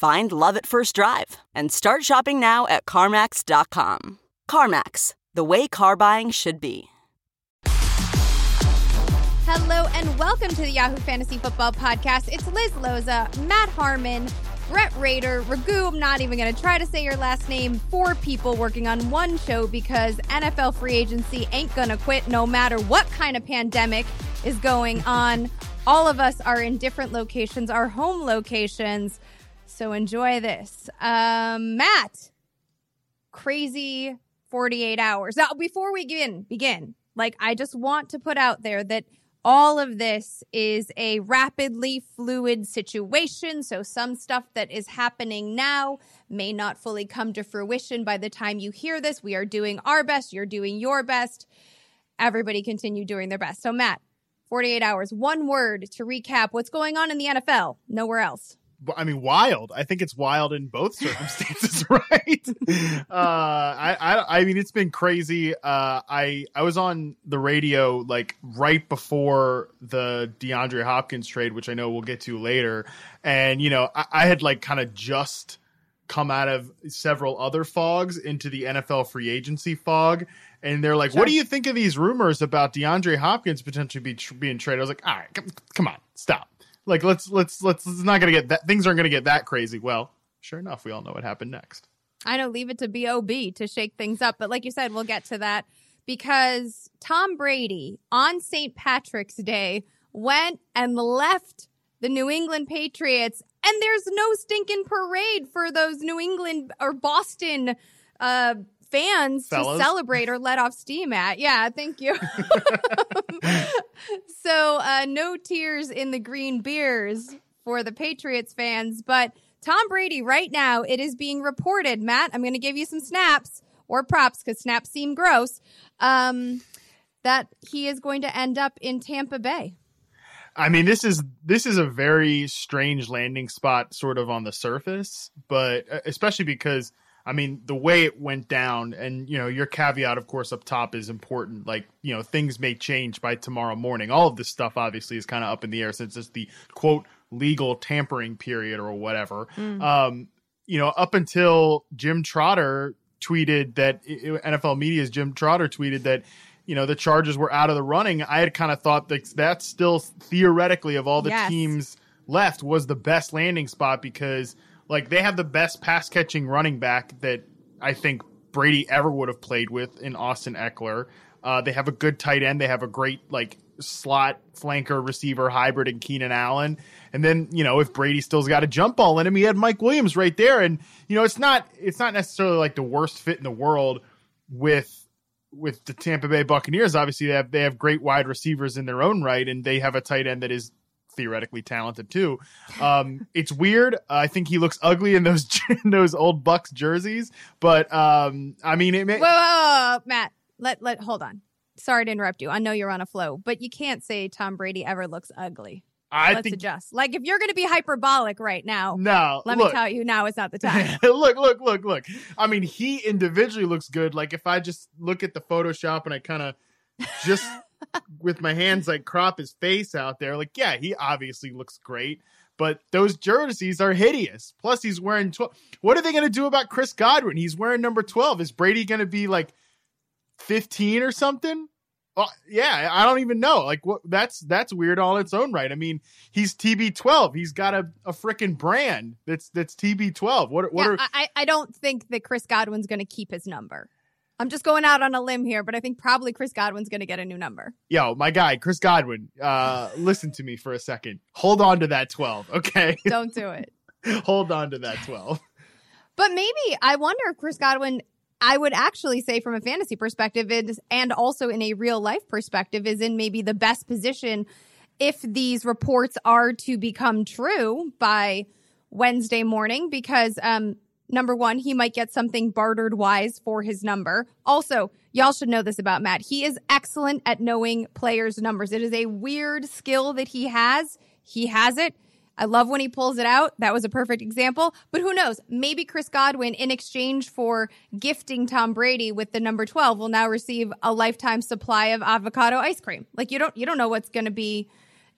Find love at first drive and start shopping now at CarMax.com. CarMax, the way car buying should be. Hello and welcome to the Yahoo Fantasy Football Podcast. It's Liz Loza, Matt Harmon, Brett Rader, Ragu. I'm not even going to try to say your last name. Four people working on one show because NFL free agency ain't going to quit no matter what kind of pandemic is going on. All of us are in different locations, our home locations. So enjoy this. Um, Matt, crazy 48 hours. Now, before we begin, begin, like I just want to put out there that all of this is a rapidly fluid situation. So, some stuff that is happening now may not fully come to fruition by the time you hear this. We are doing our best. You're doing your best. Everybody continue doing their best. So, Matt, 48 hours, one word to recap what's going on in the NFL, nowhere else. I mean, wild. I think it's wild in both circumstances, right? uh, I, I, I mean, it's been crazy. Uh, I, I was on the radio like right before the DeAndre Hopkins trade, which I know we'll get to later, and you know, I, I had like kind of just come out of several other fogs into the NFL free agency fog. And they're like. "What do you think of these rumors about DeAndre Hopkins potentially be tr- being traded?" I was like, "All right, come, come on, stop." Like let's let's let's it's not gonna get that things aren't gonna get that crazy. Well, sure enough, we all know what happened next. I know, leave it to Bob to shake things up, but like you said, we'll get to that because Tom Brady on St. Patrick's Day went and left the New England Patriots, and there's no stinking parade for those New England or Boston uh, fans Fellas. to celebrate or let off steam at. Yeah, thank you. so, uh, no tears in the green beers for the Patriots fans, but Tom Brady right now, it is being reported, Matt, I'm going to give you some snaps or props because snaps seem gross, um, that he is going to end up in Tampa Bay. I mean, this is this is a very strange landing spot, sort of on the surface, but uh, especially because I mean, the way it went down, and you know, your caveat, of course, up top is important. Like, you know, things may change by tomorrow morning. All of this stuff obviously is kind of up in the air since it's the quote legal tampering period or whatever. Mm. Um, you know, up until Jim Trotter tweeted that NFL Media's Jim Trotter tweeted that you know the Chargers were out of the running. I had kind of thought that that's still theoretically of all the yes. teams left was the best landing spot because like they have the best pass catching running back that I think Brady ever would have played with in Austin Ekeler. Uh, they have a good tight end. They have a great like slot flanker receiver hybrid in Keenan Allen. And then, you know, if Brady still's got a jump ball in him, he had Mike Williams right there. And, you know, it's not it's not necessarily like the worst fit in the world with with the Tampa Bay Buccaneers. Obviously they have they have great wide receivers in their own right, and they have a tight end that is theoretically talented too. Um, it's weird. I think he looks ugly in those in those old Bucs jerseys, but um, I mean, it may. Whoa, whoa, whoa, Matt, let let hold on. Sorry to interrupt you. I know you're on a flow, but you can't say Tom Brady ever looks ugly. I Let's think, adjust. Like if you're going to be hyperbolic right now, no. Let look, me tell you, now is not the time. look, look, look, look. I mean, he individually looks good. Like if I just look at the Photoshop and I kind of just with my hands like crop his face out there. Like, yeah, he obviously looks great, but those jerseys are hideous. Plus, he's wearing 12. What are they going to do about Chris Godwin? He's wearing number 12. Is Brady going to be like 15 or something? Uh, yeah, I don't even know. Like what that's that's weird all its own right. I mean, he's TB12. He's got a, a freaking brand that's that's TB12. What what yeah, are I, I don't think that Chris Godwin's going to keep his number. I'm just going out on a limb here, but I think probably Chris Godwin's going to get a new number. Yo, my guy, Chris Godwin, uh, listen to me for a second. Hold on to that 12, okay? Don't do it. Hold on to that 12. But maybe I wonder if Chris Godwin, I would actually say from a fantasy perspective is, and also in a real life perspective is in maybe the best position if these reports are to become true by Wednesday morning because um number one, he might get something bartered wise for his number. Also, y'all should know this about Matt. He is excellent at knowing players' numbers. It is a weird skill that he has. He has it. I love when he pulls it out. That was a perfect example. But who knows? Maybe Chris Godwin, in exchange for gifting Tom Brady with the number 12, will now receive a lifetime supply of avocado ice cream. Like you don't, you don't know what's to be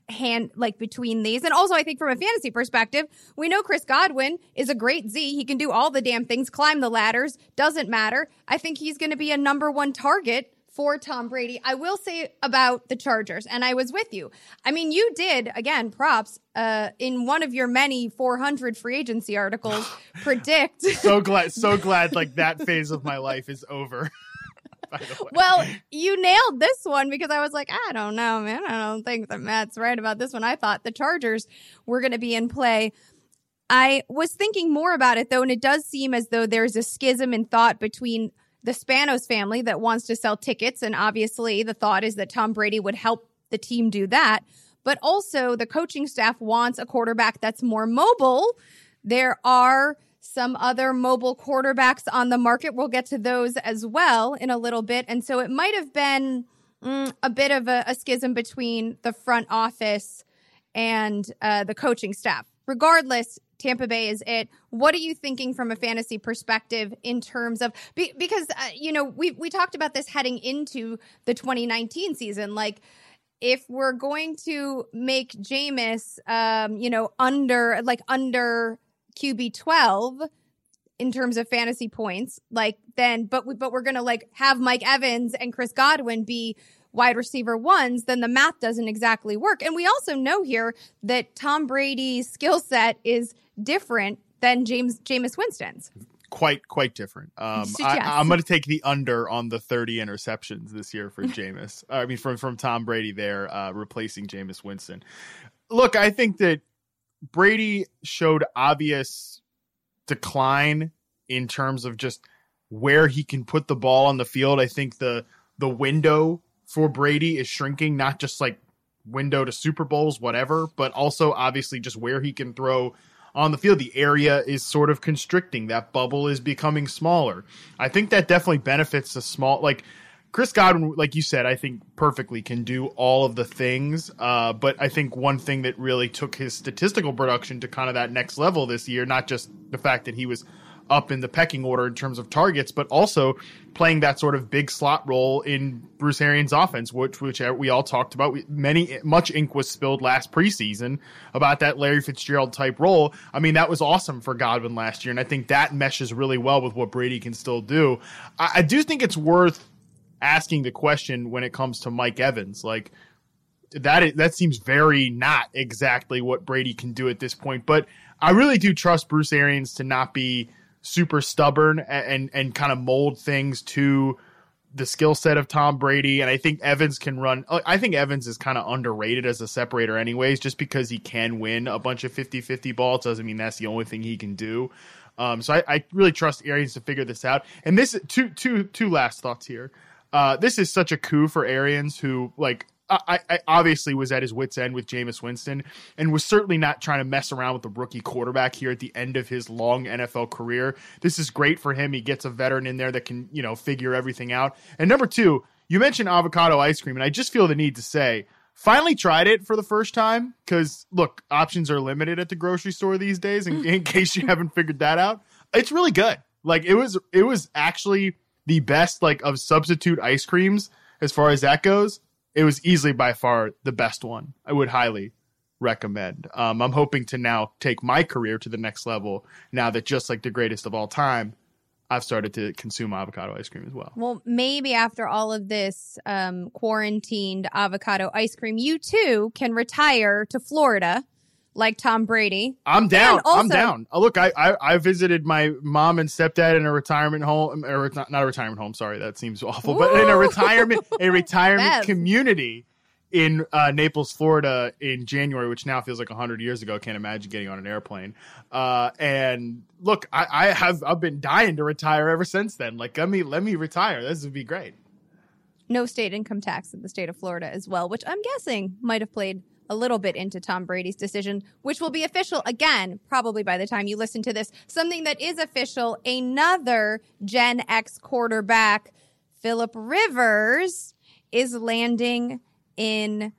hand like between these. And also I think from a fantasy perspective, we know Chris Godwin is a great Z. He can do all the damn things, climb the ladders, doesn't matter. I think he's going to be a number one target for Tom Brady. I will say about the Chargers, and I was with you. I mean, you did again props uh, in one of your many 400 free agency articles predict. so glad, so glad, like that phase of my life is over. Well, you nailed this one because I was like, I don't know, man. I don't think that Matt's right about this one. I thought the Chargers were going to be in play. I was thinking more about it though, and it does seem as though there's a schism in thought between the Spanos family that wants to sell tickets. And obviously the thought is that Tom Brady would help the team do that. But also the coaching staff wants a quarterback that's more mobile. There are some other mobile quarterbacks on the market. We'll get to those as well in a little bit. And so it might have been mm, a bit of a, a, schism between the front office and uh, the coaching staff. Regardless, Tampa Bay is it. What are you thinking from a fantasy perspective in terms of be, because uh, you know we we talked about this heading into the 2019 season like if we're going to make Jameis um you know under like under QB 12 in terms of fantasy points, like then, but, we, but we're going to like have Mike Evans and Chris Godwin be wide receiver ones, then the math doesn't exactly work. And we also know here that Tom Brady's skill set is different than James Jameis Winston's. Quite, quite different. Um, yes. I, am going to take the under on the 30 interceptions this year for Jameis. I mean, from from Tom Brady there, uh, replacing Jameis Winston. Look, I think that Brady showed obvious decline in terms of just where he can put the ball on the field. I think the the window for Brady is shrinking, not just like window to Super Bowls, whatever, but also obviously just where he can throw on the field. The area is sort of constricting. That bubble is becoming smaller. I think that definitely benefits a small like Chris Godwin, like you said, I think perfectly can do all of the things. Uh, but I think one thing that really took his statistical production to kind of that next level this year, not just the fact that he was up in the pecking order in terms of targets, but also playing that sort of big slot role in Bruce Arians' offense, which which we all talked about. Many much ink was spilled last preseason about that Larry Fitzgerald type role. I mean, that was awesome for Godwin last year, and I think that meshes really well with what Brady can still do. I, I do think it's worth asking the question when it comes to Mike Evans. Like that is, that seems very not exactly what Brady can do at this point. But I really do trust Bruce Arians to not be super stubborn and and, and kind of mold things to the skill set of Tom Brady. And I think Evans can run. I think Evans is kind of underrated as a separator, anyways, just because he can win a bunch of 50 50 balls doesn't mean that's the only thing he can do. Um, so I, I really trust Arians to figure this out. And this two two two last thoughts here. Uh, this is such a coup for Arians, who like I, I, obviously was at his wits end with Jameis Winston and was certainly not trying to mess around with the rookie quarterback here at the end of his long NFL career. This is great for him. He gets a veteran in there that can, you know, figure everything out. And number two, you mentioned avocado ice cream, and I just feel the need to say, finally tried it for the first time because look, options are limited at the grocery store these days. In, in case you haven't figured that out, it's really good. Like it was, it was actually the best like of substitute ice creams as far as that goes. It was easily by far the best one. I would highly recommend. Um, I'm hoping to now take my career to the next level now that just like the greatest of all time, I've started to consume avocado ice cream as well. Well, maybe after all of this um, quarantined avocado ice cream, you too can retire to Florida like Tom Brady. I'm down. Also, I'm down. Uh, look, I, I, I visited my mom and stepdad in a retirement home, or not, not a retirement home. Sorry, that seems awful, Ooh. but in a retirement a retirement community in uh, Naples, Florida, in January, which now feels like hundred years ago. Can't imagine getting on an airplane. Uh, and look, I, I, have I've been dying to retire ever since then. Like, let me let me retire. This would be great. No state income tax in the state of Florida as well, which I'm guessing might have played a little bit into Tom Brady's decision, which will be official again, probably by the time you listen to this. Something that is official: another Gen X quarterback, Philip Rivers, is landing in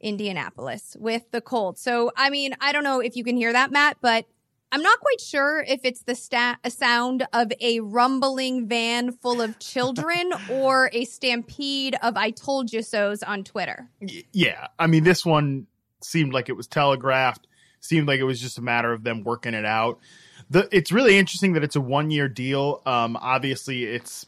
Indianapolis with the Colts. So, I mean, I don't know if you can hear that, Matt, but I'm not quite sure if it's the sta- sound of a rumbling van full of children or a stampede of I told you so's on Twitter. Yeah. I mean, this one seemed like it was telegraphed, seemed like it was just a matter of them working it out. The, it's really interesting that it's a one year deal. Um, obviously, it's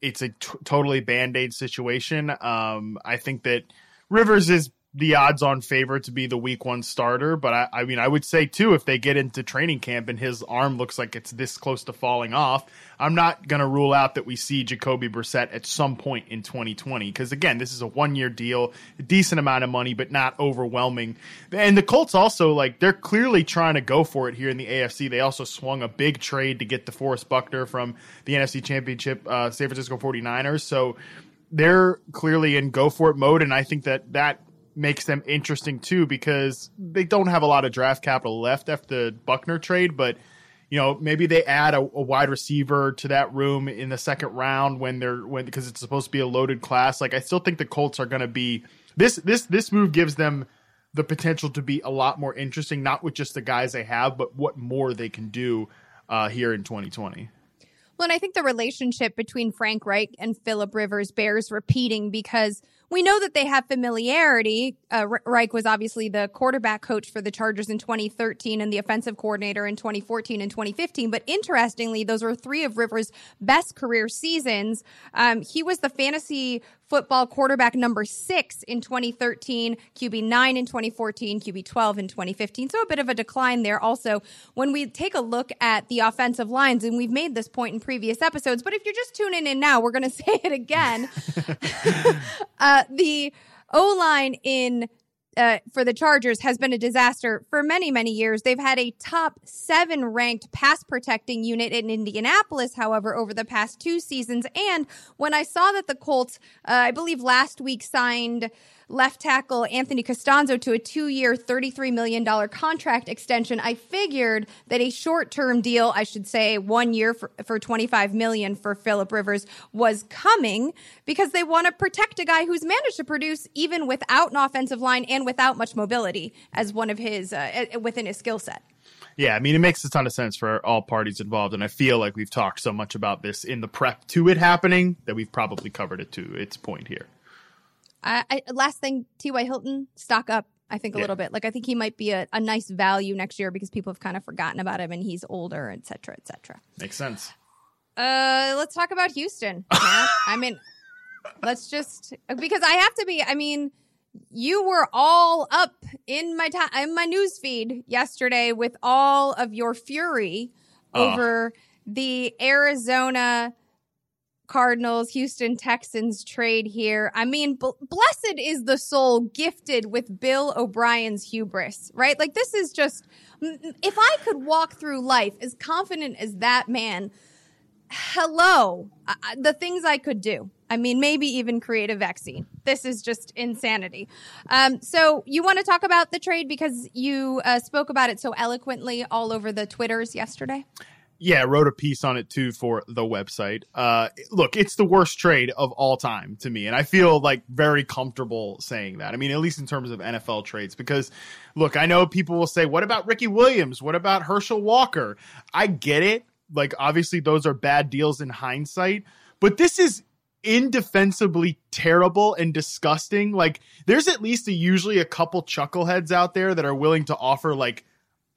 it's a t- totally band aid situation. Um, I think that Rivers is the odds on favor to be the week one starter. But I, I, mean, I would say too, if they get into training camp and his arm looks like it's this close to falling off, I'm not going to rule out that we see Jacoby Brissett at some point in 2020. Because again, this is a one year deal, a decent amount of money, but not overwhelming. And the Colts also, like, they're clearly trying to go for it here in the AFC. They also swung a big trade to get DeForest Buckner from the NFC Championship, uh, San Francisco 49ers. So, they're clearly in go for it mode, and I think that that makes them interesting too because they don't have a lot of draft capital left after the Buckner trade, but you know maybe they add a, a, wide receiver to that room in the second round when they're when because it's supposed to be a loaded class. Like I still think the Colts are going to be this this this move gives them the potential to be a lot more interesting, not with just the guys they have, but what more they can do uh, here in 2020. Well, and I think the relationship between Frank Reich and Philip Rivers bears repeating because we know that they have familiarity. Uh, Reich was obviously the quarterback coach for the Chargers in 2013 and the offensive coordinator in 2014 and 2015. But interestingly, those were three of Rivers' best career seasons. Um, he was the fantasy football quarterback number six in 2013, QB nine in 2014, QB 12 in 2015. So a bit of a decline there. Also, when we take a look at the offensive lines, and we've made this point in previous episodes, but if you're just tuning in now, we're going to say it again. uh, the O line in uh, for the Chargers has been a disaster for many, many years. They've had a top seven ranked pass protecting unit in Indianapolis, however, over the past two seasons. And when I saw that the Colts, uh, I believe last week signed left tackle Anthony Castonzo to a two year, $33 million contract extension, I figured that a short term deal, I should say one year for, for 25 million for Philip Rivers was coming because they want to protect a guy who's managed to produce even without an offensive line and without much mobility as one of his, uh, within his skill set. Yeah, I mean, it makes a ton of sense for all parties involved. And I feel like we've talked so much about this in the prep to it happening that we've probably covered it to its point here. I, I, last thing, T.Y. Hilton, stock up. I think a yeah. little bit. Like I think he might be a, a nice value next year because people have kind of forgotten about him and he's older, et cetera, et cetera. Makes sense. Uh, let's talk about Houston. I mean, let's just because I have to be. I mean, you were all up in my time in my news feed yesterday with all of your fury over the Arizona Cardinals, Houston Texans trade here. I mean, blessed is the soul gifted with Bill O'Brien's hubris, right? Like, this is just, if I could walk through life as confident as that man, hello, the things I could do. I mean, maybe even create a vaccine. This is just insanity. Um, so, you want to talk about the trade because you uh, spoke about it so eloquently all over the Twitters yesterday? Yeah, wrote a piece on it too for the website. Uh, look, it's the worst trade of all time to me, and I feel like very comfortable saying that. I mean, at least in terms of NFL trades, because look, I know people will say, "What about Ricky Williams? What about Herschel Walker?" I get it. Like, obviously, those are bad deals in hindsight, but this is indefensibly terrible and disgusting. Like, there's at least a, usually a couple chuckleheads out there that are willing to offer like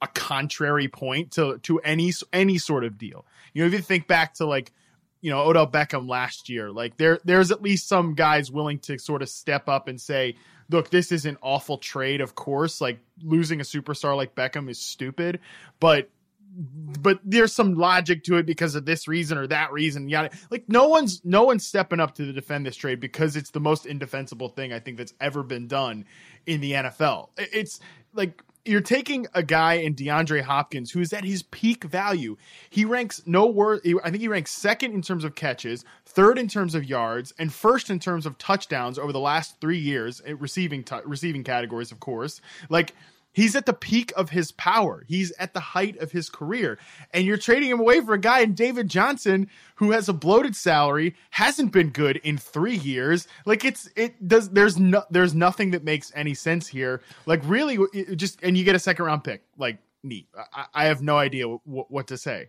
a contrary point to to any any sort of deal. You know, if you think back to like you know Odell Beckham last year, like there there's at least some guys willing to sort of step up and say, look, this is an awful trade. Of course, like losing a superstar like Beckham is stupid, but but there's some logic to it because of this reason or that reason. Yeah, like no one's no one's stepping up to defend this trade because it's the most indefensible thing I think that's ever been done in the NFL. It's like you're taking a guy in DeAndre Hopkins who's at his peak value. He ranks no worse. I think he ranks second in terms of catches, third in terms of yards, and first in terms of touchdowns over the last three years, eh, receiving t- receiving categories, of course. Like He's at the peak of his power. He's at the height of his career. And you're trading him away for a guy in David Johnson who has a bloated salary, hasn't been good in 3 years. Like it's it does there's no there's nothing that makes any sense here. Like really just and you get a second round pick. Like neat. I, I have no idea w- what to say.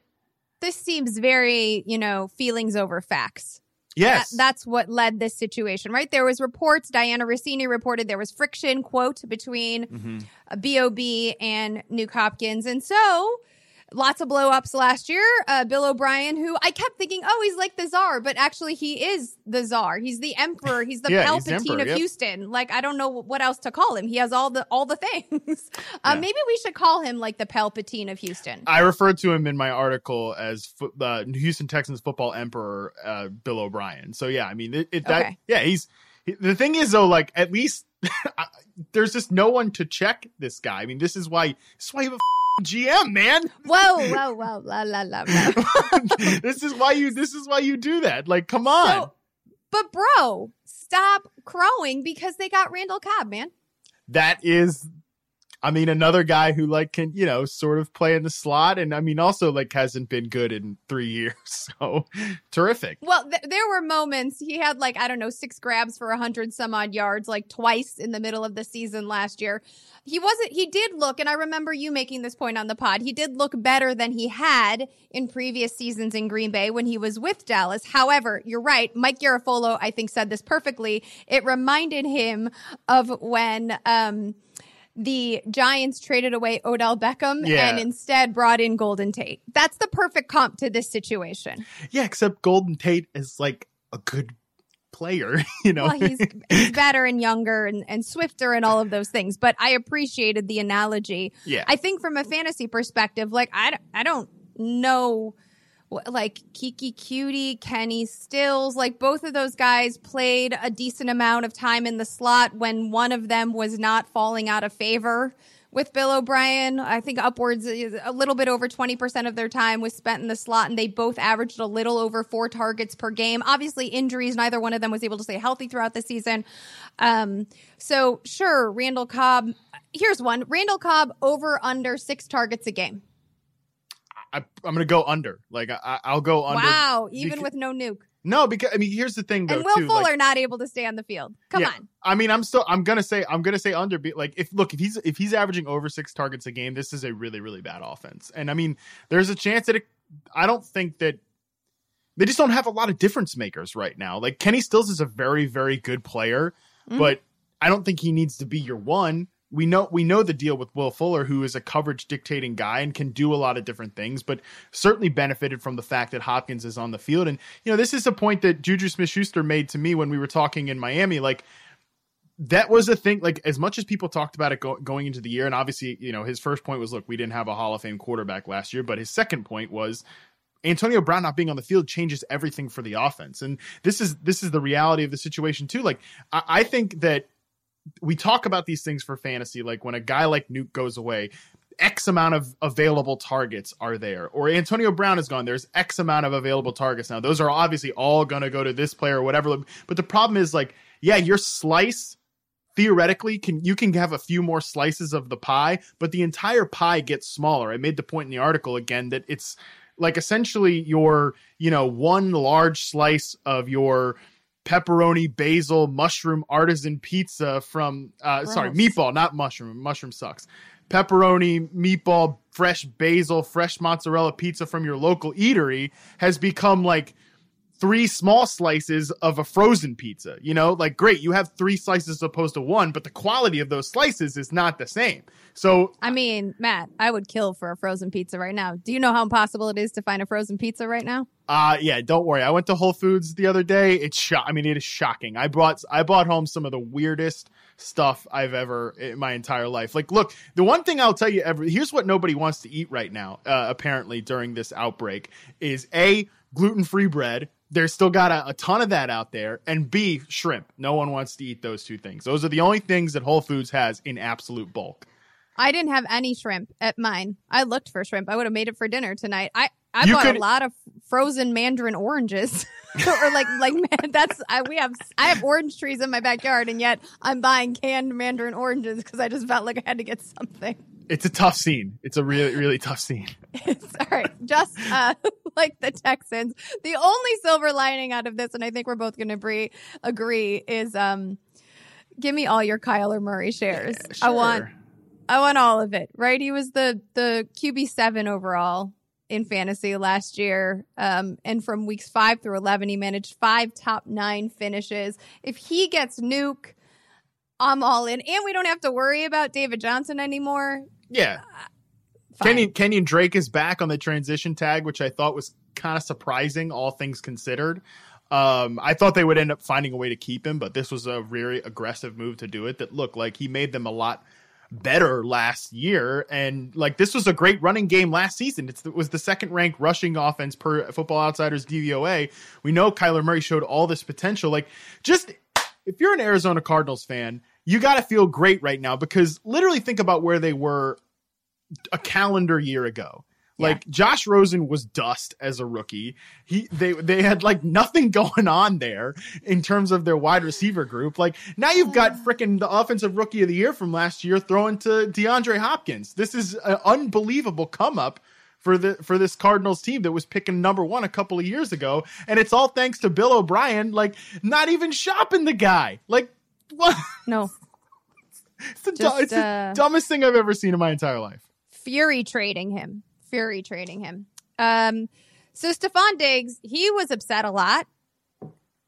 This seems very, you know, feelings over facts. Yes. That, that's what led this situation, right? There was reports, Dianna Russini reported there was friction, quote, between mm-hmm. BOB and Nuke Hopkins. And so lots of blowups last year. Uh, Bill O'Brien, who I kept thinking, oh, he's like the czar, but actually he is the czar. He's the emperor. He's the yeah, Palpatine he's emperor, of yep. Houston. Like I don't know what else to call him. He has all the all the things. Uh, yeah. Maybe we should call him like the Palpatine of Houston. I referred to him in my article as the uh, Houston Texans football emperor, uh, Bill O'Brien. So yeah, I mean, it, it that okay. yeah, he's the thing is though, like at least there's just no one to check this guy. I mean, this is why this is why you have a GM, man. Whoa, whoa, whoa, la la la. this is why you. This is why you do that. Like, come on. So, but bro, stop crowing because they got Randall Cobb, man. That is I mean, another guy who like can you know sort of play in the slot, and I mean also like hasn't been good in three years, so terrific. Well, th- there were moments he had like I don't know six grabs for a hundred some odd yards, like twice in the middle of the season last year. He wasn't. He did look, and I remember you making this point on the pod. He did look better than he had in previous seasons in Green Bay when he was with Dallas. However, you're right. Mike Garafolo, I think, said this perfectly. It reminded him of when. um the Giants traded away Odell Beckham yeah. and instead brought in Golden Tate. That's the perfect comp to this situation. Yeah, except Golden Tate is like a good player, you know. Well, he's, he's better and younger and, and swifter and all of those things. But I appreciated the analogy. Yeah. I think from a fantasy perspective, like I, I don't know like Keke Coutee, Kenny Stills, like both of those guys played a decent amount of time in the slot when one of them was not falling out of favor with Bill O'Brien. I think upwards a little bit over 20% of their time was spent in the slot and they both averaged a little over four targets per game. Obviously injuries, neither one of them was able to stay healthy throughout the season. Um, so sure, Randall Cobb, here's one, Randall Cobb over under six targets a game. I, am going to go under. Like I, will go under. Wow, even because, with no nuke. No, because I mean, here's the thing though. And Will too, Fuller like, not able to stay on the field. Come yeah, on. I mean, I'm still. I'm gonna say. I'm gonna say under. Like, if look, if he's if he's averaging over six targets a game, this is a really really bad offense. And I mean, there's a chance that it. I don't think that they just don't have a lot of difference makers right now. Like Kenny Stills is a very very good player, mm-hmm. but I don't think he needs to be your one we know we know the deal with Will Fuller, who is a coverage dictating guy and can do a lot of different things, but certainly benefited from the fact that Hopkins is on the field. And you know, this is a point that Juju Smith Schuster made to me when we were talking in Miami. Like that was a thing. Like as much as people talked about it go, going into the year, and obviously, you know, his first point was, look, we didn't have a Hall of Fame quarterback last year, but his second point was Antonio Brown not being on the field changes everything for the offense. And this is this is the reality of the situation too. Like I, I think that we talk about these things for fantasy, like when a guy like Nuke goes away, X amount of available targets are there, or Antonio Brown is gone. There's X amount of available targets now. Those are obviously all going to go to this player or whatever. But the problem is, like, yeah, your slice theoretically can you can have a few more slices of the pie, but the entire pie gets smaller. I made the point in the article again that it's like essentially your you know one large slice of your pepperoni, basil, mushroom artisan pizza from uh, sorry, meatball, not mushroom. Mushroom sucks. Pepperoni, meatball, fresh basil, fresh mozzarella pizza from your local eatery has become like three small slices of a frozen pizza. You know, like great, you have three slices as opposed to one, but the quality of those slices is not the same. So I mean, Matt, I would kill for a frozen pizza right now. Do you know how impossible it is to find a frozen pizza right now? Uh yeah, don't worry. I went to Whole Foods the other day. It's shot. I mean, it is shocking. I brought I bought home some of the weirdest stuff I've ever in my entire life. Like, look, the one thing I'll tell you ever here's what nobody wants to eat right now. Uh, apparently during this outbreak is a gluten free bread. There's still got a, a, ton of that out there, and B shrimp. No one wants to eat those two things. Those are the only things that Whole Foods has in absolute bulk. I didn't have any shrimp at mine. I looked for shrimp. I would have made it for dinner tonight. I I you bought could... a lot of frozen mandarin oranges, or like like man, that's I, we have I have orange trees in my backyard, and yet I'm buying canned mandarin oranges because I just felt like I had to get something. It's a tough scene. It's a really, really tough scene. It's all right. Just uh, like the Texans, the only silver lining out of this, and I think we're both going to agree, agree, is um, give me all your Kyler Murray shares. Yeah, sure. I want, I want all of it. Right? He was the the QB seven overall in fantasy last year, um, and from weeks five through eleven, he managed five top nine finishes. If he gets nuke. I'm all in. And we don't have to worry about David Johnson anymore. Yeah. Kenyon, Kenyon Drake is back on the transition tag, which I thought was kind of surprising, all things considered. Um, I thought they would end up finding a way to keep him, but this was a very aggressive move to do it that looked like he made them a lot better last year. And like this was a great running game last season. It's, it was the second ranked rushing offense per Football Outsiders DVOA. We know Kyler Murray showed all this potential. Like, just if you're an Arizona Cardinals fan, you got to feel great right now because literally think about where they were a calendar year ago. Like yeah. Josh Rosen was dust as a rookie. He they they had like nothing going on there in terms of their wide receiver group. Like now you've got freaking the offensive rookie of the year from last year throwing to DeAndre Hopkins. This is an unbelievable come up for the for this Cardinals team that was picking number one a couple of years ago, and it's all thanks to Bill O'Brien, like not even shopping the guy. Like what? No. It's the, Just, it's uh, the dumbest thing I've ever seen in my entire life. Fury trading him. Fury trading him. Um, so Stefon Diggs, he was upset a lot,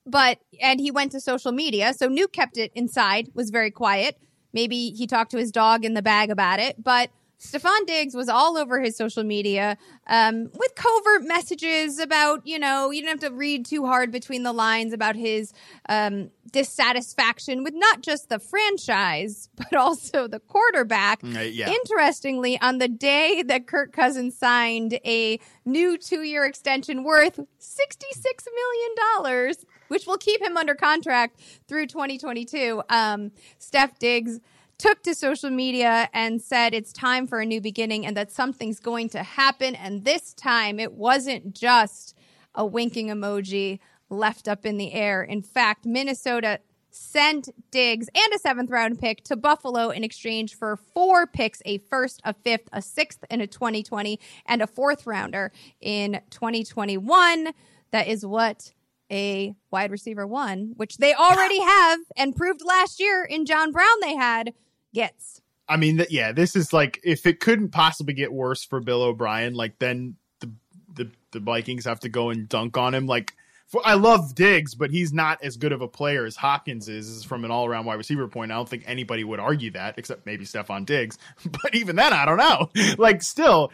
but and he went to social media. So Nuke kept it inside, was very quiet. Maybe he talked to his dog in the bag about it, but Stefon Diggs was all over his social media um, with covert messages about, you know, you don't have to read too hard between the lines about his um, dissatisfaction with not just the franchise, but also the quarterback. Mm, yeah. Interestingly, on the day that Kirk Cousins signed a new two year extension worth $66 million, which will keep him under contract through 2022, um, Steph Diggs took to social media and said it's time for a new beginning and that something's going to happen. And this time it wasn't just a winking emoji left up in the air. In fact, Minnesota sent Diggs and a seventh round pick to Buffalo in exchange for four picks a first, a fifth, a sixth in a 2020, and a fourth rounder in 2021. That is what a wide receiver one, which they already have and proved last year in John Brown they had gets. I mean, yeah, this is like if it couldn't possibly get worse for Bill O'Brien, like then the the, the Vikings have to go and dunk on him. Like, for, I love Diggs, but he's not as good of a player as Hopkins is from an all around wide receiver point. I don't think anybody would argue that, except maybe Stefon Diggs. But even then, I don't know. Like, still,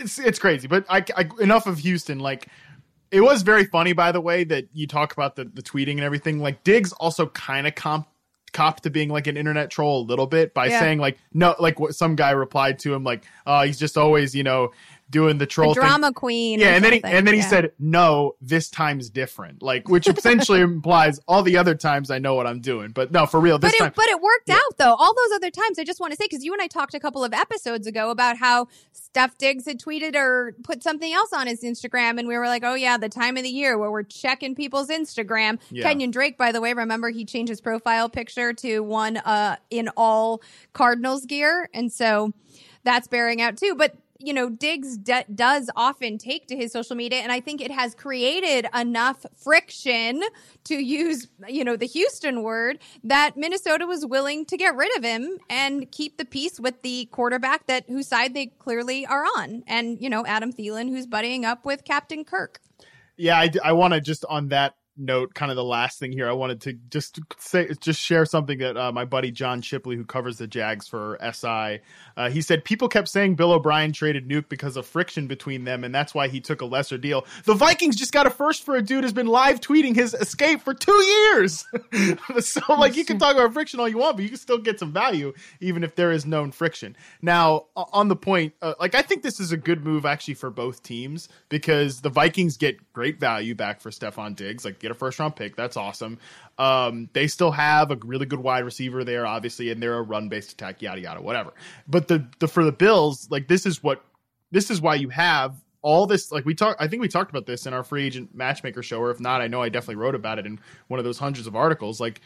it's it's crazy. But I, I enough of Houston. Like, it was very funny, by the way, that you talk about the, the tweeting and everything. Like Diggs also kind of comp cop to being like an internet troll a little bit by yeah. saying like no like what some guy replied to him like uh he's just always you know doing the troll drama thing. queen. Yeah, and then he and then he said, "No, this time's different." Like, which essentially implies all the other times I know what I'm doing, but no, for real, this but time. It, but it worked yeah. out though. All those other times, I just want to say because you and I talked a couple of episodes ago about how Steph Diggs had tweeted or put something else on his Instagram, and we were like, "Oh yeah, the time of the year where we're checking people's Instagram." Yeah. Kenyon Drake, by the way, remember he changed his profile picture to one uh in all Cardinals gear, and so that's bearing out too. But you know, Diggs does often take to his social media. And I think it has created enough friction to use, you know, the Houston word that Minnesota was willing to get rid of him and keep the peace with the quarterback that whose side they clearly are on. And, you know, Adam Thielen, who's buddying up with Captain Kirk. Yeah, I, I want to just on that note, kind of the last thing here, I wanted to just say, just share something that uh, my buddy John Shipley, who covers the Jags for SI, uh, he said people kept saying Bill O'Brien traded Nuke because of friction between them, and that's why he took a lesser deal. The Vikings just got a first for a dude who's been live tweeting his escape for two years. so, like, you can talk about friction all you want, but you can still get some value even if there is known friction. Now, on the point, uh, like, I think this is a good move actually for both teams because the Vikings get great value back for Stefon Diggs. Like, get a first round pick. That's awesome. Um, they still have a really good wide receiver there, obviously, and they're a run based attack, yada yada, whatever. But the the for the Bills, like this is what this is why you have all this like we talked i think we talked about this in our free agent matchmaker show or if not i know i definitely wrote about it in one of those hundreds of articles like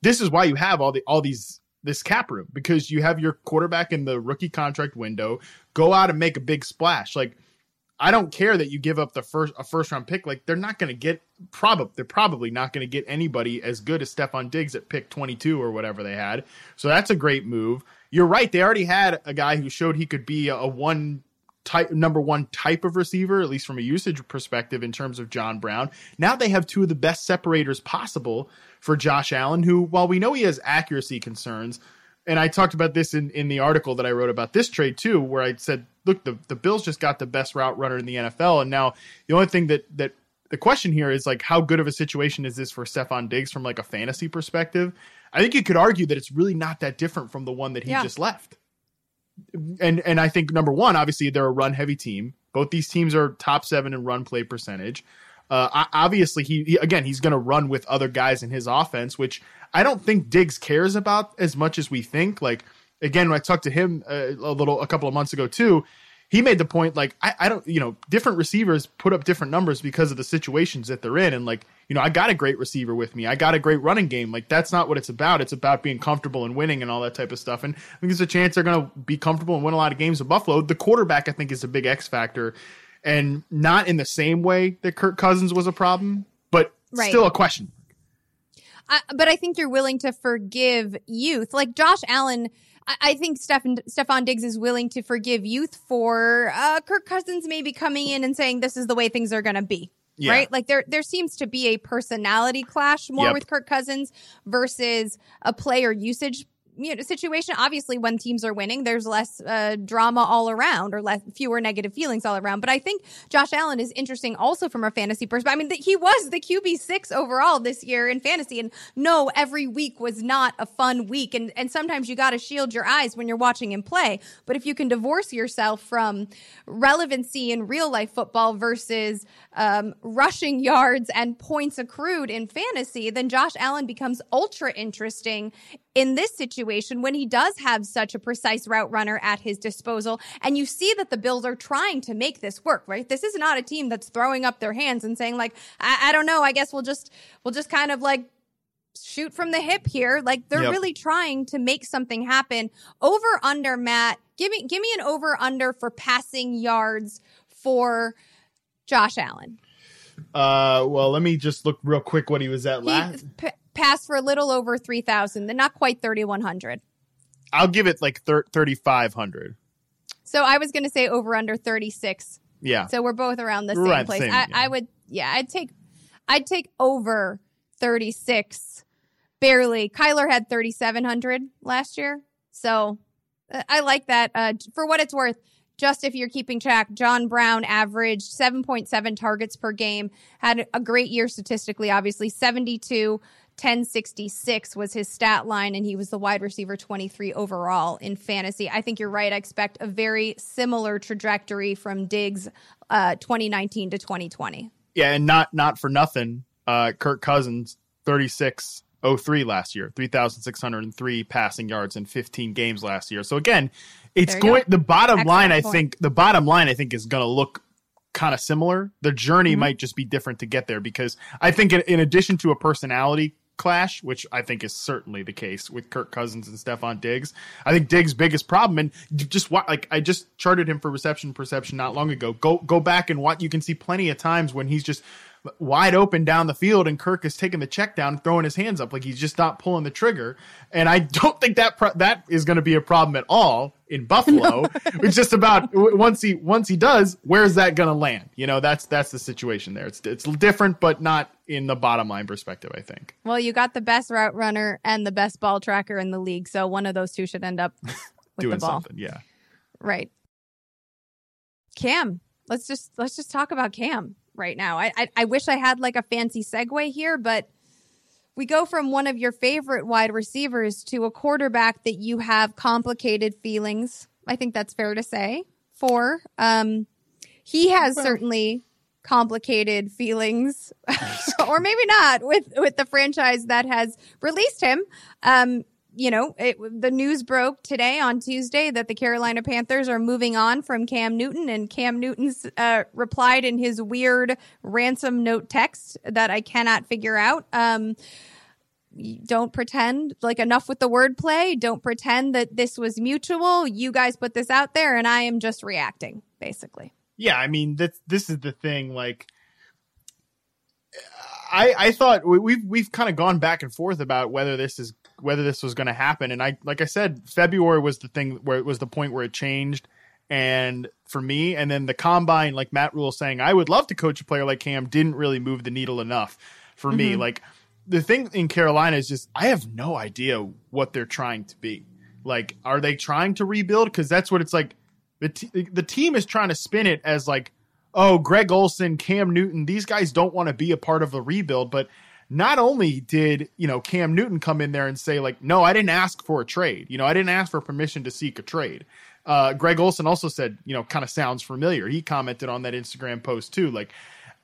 this is why you have all the all these this cap room because you have your quarterback in the rookie contract window go out and make a big splash like I don't care that you give up the first a first round pick. Like they're not going to get probably they're probably not going to get anybody as good as Stefon Diggs at pick 22 or whatever they had. So that's a great move. You're right. They already had a guy who showed he could be a, a one type number one type of receiver, at least from a usage perspective in terms of John Brown. Now they have two of the best separators possible for Josh Allen, who while we know he has accuracy concerns, and I talked about this in, in the article that I wrote about this trade too, where I said, look, the, the Bills just got the best route runner in the NFL. And now the only thing that, that the question here is like, how good of a situation is this for Stefon Diggs from like a fantasy perspective? I think you could argue that it's really not that different from the one that he yeah. just left. And, and I think number one, obviously they're a run heavy team. Both these teams are top seven in run play percentage. Uh, obviously, he, he again he's going to run with other guys in his offense, which I don't think Diggs cares about as much as we think. Like again, when I talked to him a, uh, a little a couple of months ago too, he made the point like I, I don't you know different receivers put up different numbers because of the situations that they're in, and like you know I got a great receiver with me, I got a great running game. Like that's not what it's about. It's about being comfortable and winning and all that type of stuff. And I think there's a chance they're going to be comfortable and win a lot of games with Buffalo. The quarterback I think is a big X factor and not in the same way that Kirk Cousins was a problem, but right. still a question. I, but I think you're willing to forgive youth, like Josh Allen. I, I think Stefan, Stefon Diggs is willing to forgive youth for uh, Kirk Cousins maybe coming in and saying this is the way things are going to be. Yeah. Right? Like there there seems to be a personality clash more yep. with Kirk Cousins versus a player usage you know, situation. Obviously, when teams are winning, there's less uh, drama all around or less fewer negative feelings all around. But I think Josh Allen is interesting also from a fantasy perspective. I mean, the, he was the QB six overall this year in fantasy, and no, every week was not a fun week. And and sometimes you got to shield your eyes when you're watching him play. But if you can divorce yourself from relevancy in real life football versus um, rushing yards and points accrued in fantasy, then Josh Allen becomes ultra interesting in this situation when he does have such a precise route runner at his disposal. And you see that the Bills are trying to make this work, right? This is not a team that's throwing up their hands and saying like, I, I don't know, I guess we'll just, we'll just kind of like shoot from the hip here. Like they're yep. really trying to make something happen. Over under Matt, give me, give me an over under for passing yards for Josh Allen. Uh, well, let me just look real quick what he was at last. P- passed for a little over 3,000, then not quite 3,100. I'll give it like 3,500. So I was going to say over under 36. Yeah. So we're both around the same right, place. Same, I, yeah. I would, yeah, I'd take, I'd take over 36 barely. Kyler had 3,700 last year. So uh, I like that. Uh, for what it's worth, just if you're keeping track, John Brown averaged 7.7 targets per game, had a great year statistically, obviously 72 1066 was his stat line, and he was the wide receiver 23 overall in fantasy. I think you're right. I expect a very similar trajectory from Diggs uh, 2019 to 2020. Yeah, and not not for nothing, uh, Kirk Cousins 3603 last year, 3,603 passing yards in 15 games last year. So again, it's going, go. the bottom Excellent line, point. I think, the bottom line, I think, is going to look kind of similar. The journey mm-hmm. might just be different to get there because I think, in, in addition to a personality clash, which I think is certainly the case with Kirk Cousins and Stefon Diggs. I think Diggs' biggest problem, and just like I just charted him for reception perception not long ago. Go go back and what you can see plenty of times when he's just wide open down the field and Kirk is taking the check down, throwing his hands up like he's just not pulling the trigger. And I don't think that pro- that is going to be a problem at all in Buffalo. it's just about once he once he does, where's that going to land? You know, that's that's the situation there. It's it's different, but not in the bottom line perspective. I think. Well, you got the best route runner and the best ball tracker in the league, so one of those two should end up with doing the ball. something. Yeah. Right. Cam, let's just let's just talk about Cam right now. I, I I wish I had like a fancy segue here, but we go from one of your favorite wide receivers to a quarterback that you have complicated feelings. I think that's fair to say. For um, he has Well- certainly complicated feelings, or maybe not with with the franchise that has released him. Um, you know, it, the news broke today on Tuesday that the Carolina Panthers are moving on from Cam Newton, and Cam Newton's uh, replied in his weird ransom note text that I cannot figure out. Um, don't pretend like enough with the wordplay. Don't pretend that this was mutual. You guys put this out there, and I am just reacting, basically. Yeah, I mean this this is the thing. Like, I I thought we, we've we've kind of gone back and forth about whether this is whether this was going to happen, and I like I said, February was the thing where it was the point where it changed, and for me, and then the combine, like Matt Rhule saying, I would love to coach a player like Cam, didn't really move the needle enough for me. Mm-hmm. Like the thing in Carolina is just I have no idea what they're trying to be. Like, are they trying to rebuild? Because that's what it's like. The t- the team is trying to spin it as like, oh, Greg Olsen, Cam Newton, these guys don't want to be a part of the rebuild. But not only did you know Cam Newton come in there and say like, no, I didn't ask for a trade. You know, I didn't ask for permission to seek a trade. Uh, Greg Olsen also said, you know, kind of sounds familiar. He commented on that Instagram post too. Like,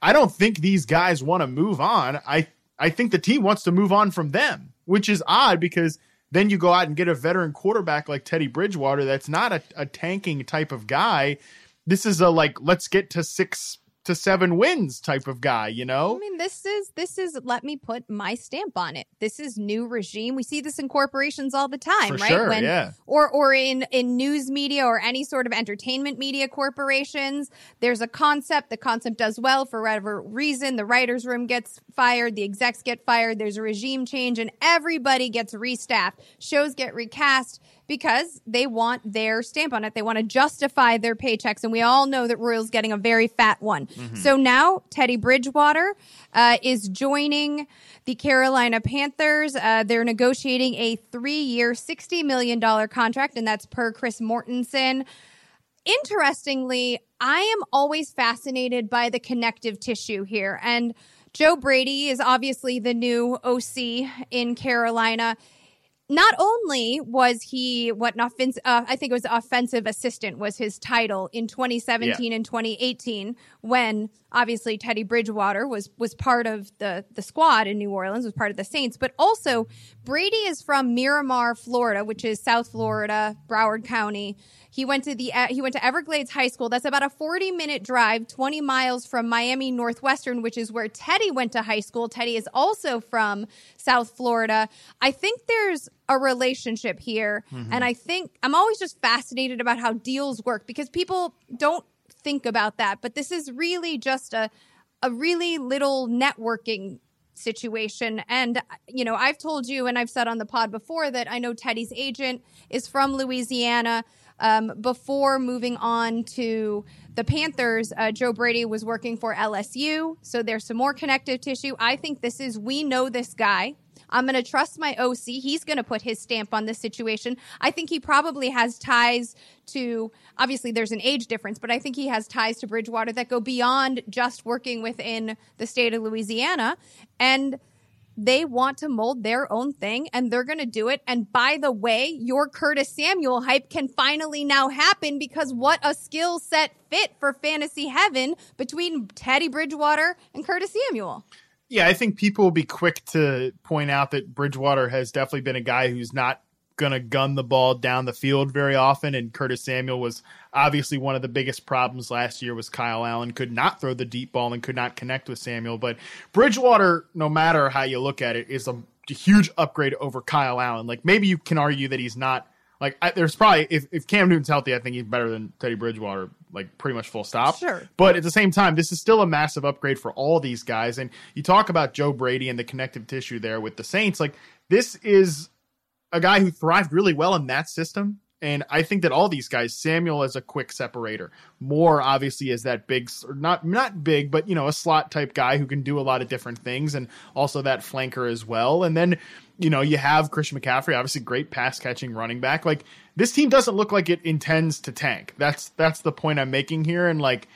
I don't think these guys want to move on. I I think the team wants to move on from them, which is odd because then you go out and get a veteran quarterback like Teddy Bridgewater that's not a, a tanking type of guy. This is a like let's get to six to seven wins type of guy, you know? I mean, this is this is let me put my stamp on it. This is new regime. We see this in corporations all the time, For right? sure, yeah. Or or in in news media or any sort of entertainment media corporations. There's a concept. The concept does well for whatever reason. The writers' room gets fired. The execs get fired. There's a regime change, and everybody gets restaffed. Shows get recast because they want their stamp on it. They want to justify their paychecks. And we all know that Rhule's getting a very fat one. So now Teddy Bridgewater uh, is joining the Carolina Panthers. Uh, they're negotiating a three year, $60 million contract, and that's per Chris Mortensen. Interestingly, I am always fascinated by the connective tissue here. And Joe Brady is obviously the new OC in Carolina not only was he what an offensive, uh, I think it was offensive assistant was his title in 2017 and 2018 when obviously Teddy Bridgewater was was part of the the squad in New Orleans, was part of the Saints, but also Brady is from Miramar, Florida, which is South Florida, Broward County. He went to the uh, he went to Everglades High School. That's about a 40 minute drive, 20 miles from Miami Northwestern, which is where Teddy went to high school. Teddy is also from South Florida. I think there's a relationship here, and I think I'm always just fascinated about how deals work because people don't think about that, but this is really just a a really little networking situation. And, you know, I've told you and I've said on the pod before that I know Teddy's agent is from Louisiana. Um, before moving on to the Panthers, uh, Joe Brady was working for LSU. So there's some more connective tissue. I think this is, we know this guy. I'm going to trust my OC. He's going to put his stamp on this situation. I think he probably has ties to, obviously, there's an age difference, but I think he has ties to Bridgewater that go beyond just working within the state of Louisiana. And they want to mold their own thing and they're going to do it. And by the way, your Curtis Samuel hype can finally now happen because what a skill set fit for fantasy heaven between Teddy Bridgewater and Curtis Samuel. Yeah, I think people will be quick to point out that Bridgewater has definitely been a guy who's not going to gun the ball down the field very often and Curtis Samuel was obviously one of the biggest problems last year was Kyle Allen could not throw the deep ball and could not connect with Samuel but Bridgewater no matter how you look at it is a huge upgrade over Kyle Allen like maybe you can argue that he's not like I, there's probably if, if Cam Newton's healthy I think he's better than Teddy Bridgewater like pretty much full stop Sure. but at the same time, this is still a massive upgrade for all these guys. And you talk about Joe Brady and the connective tissue there with the Saints. Like, this is a guy who thrived really well in that system And I think that all these guys, Samuel as a quick separator, Moore obviously is that big, not not big, but you know, a slot type guy who can do a lot of different things, and also that flanker as well. And then you know, you have Christian McCaffrey, obviously great pass catching running back. Like this team doesn't look like it intends to tank. That's that's the point I'm making here. And like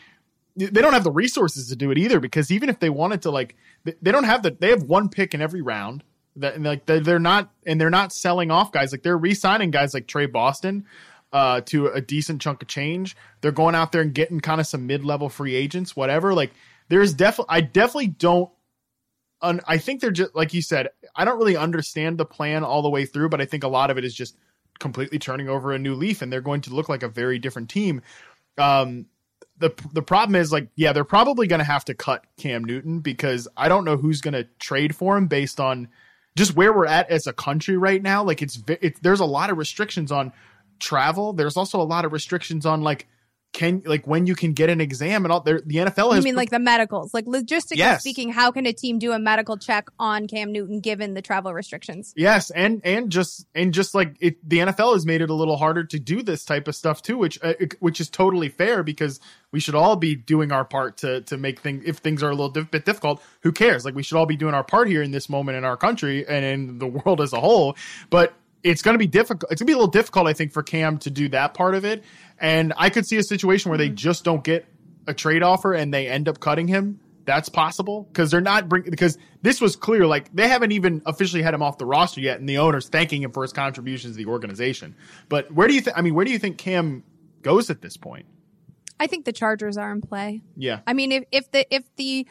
they don't have the resources to do it either because even if they wanted to, like they don't have the they have one pick in every round. That like they're not and they're not selling off guys like they're re-signing guys like Tre Boston uh, to a decent chunk of change. They're going out there and getting kind of some mid-level free agents, whatever. Like there's definitely I definitely don't un- I think they're just like you said. I don't really understand the plan all the way through, but I think a lot of it is just completely turning over a new leaf, and they're going to look like a very different team. Um, the the problem is like yeah, they're probably going to have to cut Cam Newton because I don't know who's going to trade for him based on just where we're at as a country right now. Like it's, it's there's a lot of restrictions on travel. There's also a lot of restrictions on like can like when you can get an exam and all the NFL has You mean like the medicals. Like logistically yes. speaking, how can a team do a medical check on Cam Newton given the travel restrictions? Yes, and and just and just like it the NFL has made it a little harder to do this type of stuff too, which uh, which is totally fair because we should all be doing our part to to make things if things are a little diff- bit difficult, who cares? Like we should all be doing our part here in this moment in our country and in the world as a whole. But it's going to be difficult. It's going to be a little difficult, I think, for Cam to do that part of it. And I could see a situation where they mm-hmm. just don't get a trade offer and they end up cutting him. That's possible because they're not bring because this was clear. Like they haven't even officially had him off the roster yet, and the owner's thanking him for his contributions to the organization. But where do you think? I mean, where do you think Cam goes at this point? I think the Chargers are in play. Yeah. I mean, if if the if the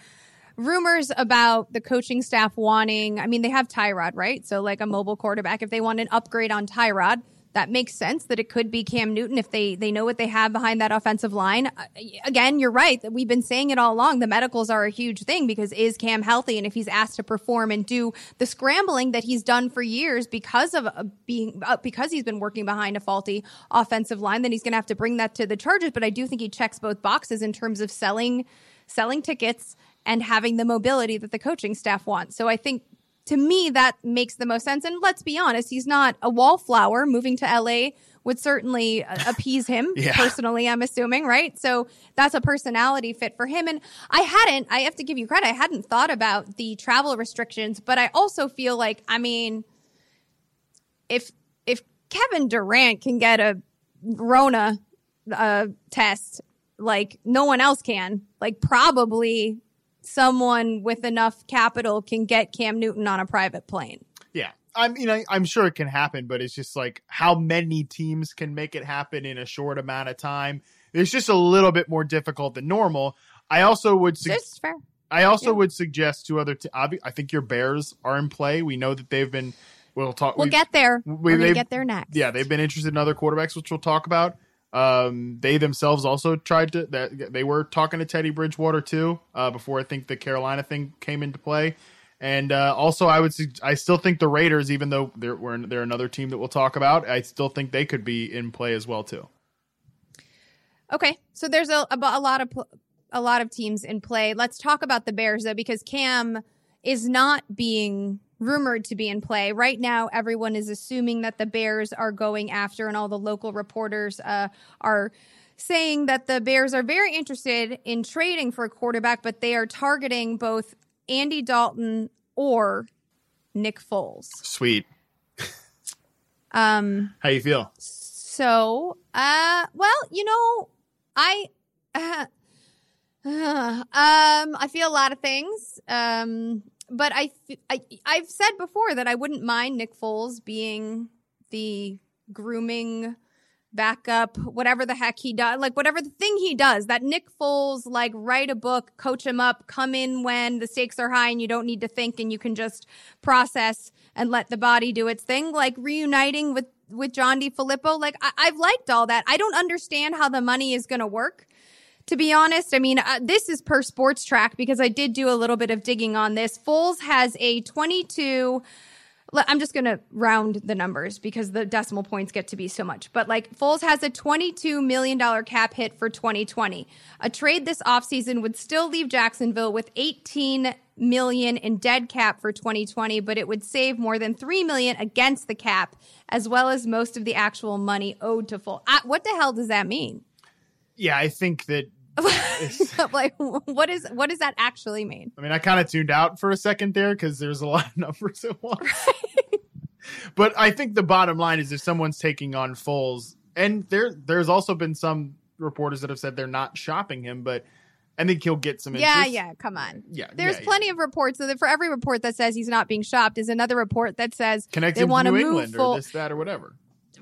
rumors about the coaching staff wanting, I mean, they have Tyrod, right? So like a mobile quarterback. If they want an upgrade on Tyrod, that makes sense that it could be Cam Newton if they they know what they have behind that offensive line. Uh, again, you're right that we've been saying it all along. The medicals are a huge thing because is Cam healthy and if he's asked to perform and do the scrambling that he's done for years because of uh, being uh, because he's been working behind a faulty offensive line, then he's going to have to bring that to the Chargers, but I do think he checks both boxes in terms of selling selling tickets and having the mobility that the coaching staff wants. So I think to me, that makes the most sense. And let's be honest, he's not a wallflower. Moving to LA would certainly uh, appease him yeah. personally, I'm assuming, right? So that's a personality fit for him. And I hadn't, I have to give you credit, I hadn't thought about the travel restrictions, but I also feel like, I mean, if, if Kevin Durant can get a Rona uh, test like no one else can, like probably someone with enough capital can get Cam Newton on a private plane. Yeah. I mean, I, am sure it can happen, but it's just like how many teams can make it happen in a short amount of time. It's just a little bit more difficult than normal. I also would suggest. fair. I also yeah. would suggest to other. T- I think your Bears are in play. We know that they've been. We'll talk. We'll get there. We, get there next. Yeah, they've been interested in other quarterbacks, which we'll talk about. Um, they themselves also tried to that they were talking to Teddy Bridgewater too uh, before I think the Carolina thing came into play. And uh, also, I would I still think the Raiders, even though they're they're another team that we'll talk about, I still think they could be in play as well too. Okay, so there's a a, a lot of a lot of teams in play. Let's talk about the Bears though, because Cam is not being rumored to be in play. Right now, everyone is assuming that the Bears are going after, and all the local reporters uh, are saying that the Bears are very interested in trading for a quarterback, but they are targeting both Andy Dalton or Nick Foles. Sweet. um, how you feel? So, uh, well, you know, I. Uh, um, I feel a lot of things. Um, but I, I I've said before that I wouldn't mind Nick Foles being the grooming backup, whatever the heck he does, like whatever the thing he does, that Nick Foles, like write a book, coach him up, come in when the stakes are high and you don't need to think and you can just process and let the body do its thing, like reuniting with, with John DeFilippo. Like I, I've liked all that. I don't understand how the money is going to work to be honest. I mean, uh, this is per Spotrac because I did do a little bit of digging on this. Foles has a 22 I'm just going to round the numbers because the decimal points get to be so much. But like Foles has a $22 million cap hit for 2020. A trade this offseason would still leave Jacksonville with 18 million in dead cap for 2020, but it would save more than 3 million against the cap as well as most of the actual money owed to Foles. what the hell does that mean? Yeah, I think that like what is what does that actually mean? I mean, I kind of tuned out for a second there because there's a lot of numbers at once. Right. but I think the bottom line is if someone's taking on Foles, and there there's also been some reporters that have said they're not shopping him, but I think he'll get some. Interest. Yeah, yeah. Come on. Yeah, there's yeah, plenty yeah. of reports. So that for every report that says he's not being shopped, is another report that says Connect they want to move England or this, that, or whatever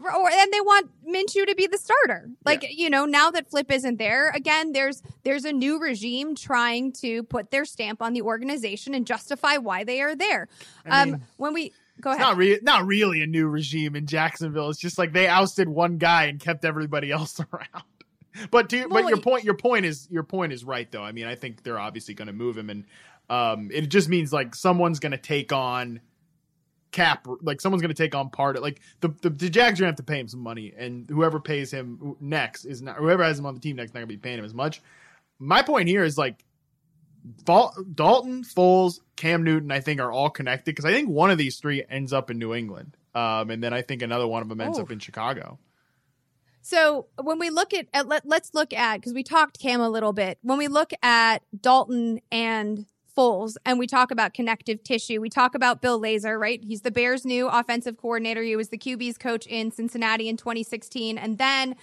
or and they want Minshew to be the starter. Like yeah. you know, now that Flip isn't there, again, there's there's a new regime trying to put their stamp on the organization and justify why they are there. I um, mean, when we go ahead, not re- not really a new regime in Jacksonville. It's just like they ousted one guy and kept everybody else around. But to, well, but your point your point is your point is right though. I mean, I think they're obviously going to move him, and um, it just means like someone's going to take on cap like someone's going to take on part of like the, the the Jags are going to have to pay him some money and whoever pays him next is not whoever has him on the team next not going to be paying him as much. My point here is like Dalton, Foles, Cam Newton I think are all connected because I think one of these three ends up in New England. Um, and then I think another one of them ends oh. up in Chicago. So when we look at, at let, let's look at because we talked Cam a little bit. When we look at Dalton and Foles and we talk about connective tissue. We talk about Bill Lazor, right? He's the Bears' new offensive coordinator. He was the QB's coach in Cincinnati in 2016. And then,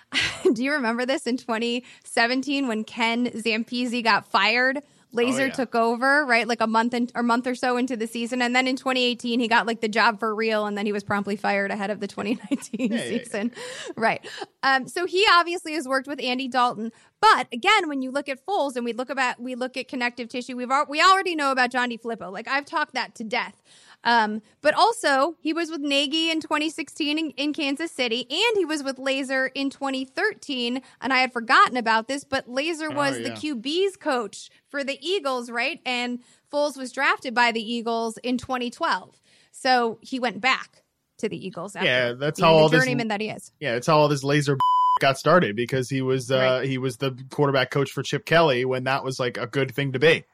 do you remember this in 2017 when Ken Zampese got fired? Lazor oh, yeah. took over, right? Like a month and, or month or so into the season. And then in 2018, he got like the job for real. And then he was promptly fired ahead of the 2019 yeah, season. Yeah, right. Um, so he obviously has worked with Andy Dalton. But again, when you look at Foles and we look about, we look at connective tissue, we've, we already know about John DeFilippo. Like I've talked that to death. Um, but also, he was with Nagy in 2016 in, in, Kansas City, and he was with Lazor in 2013. And I had forgotten about this, but Lazor was oh, yeah. the QB's coach for the Eagles, right? And Foles was drafted by the Eagles in 2012. So he went back to the Eagles. yeah, that's how all the journeyman this, that he is. Yeah, that's how all this laser got started because he was uh, right. he was the quarterback coach for Chip Kelly when that was like a good thing to be.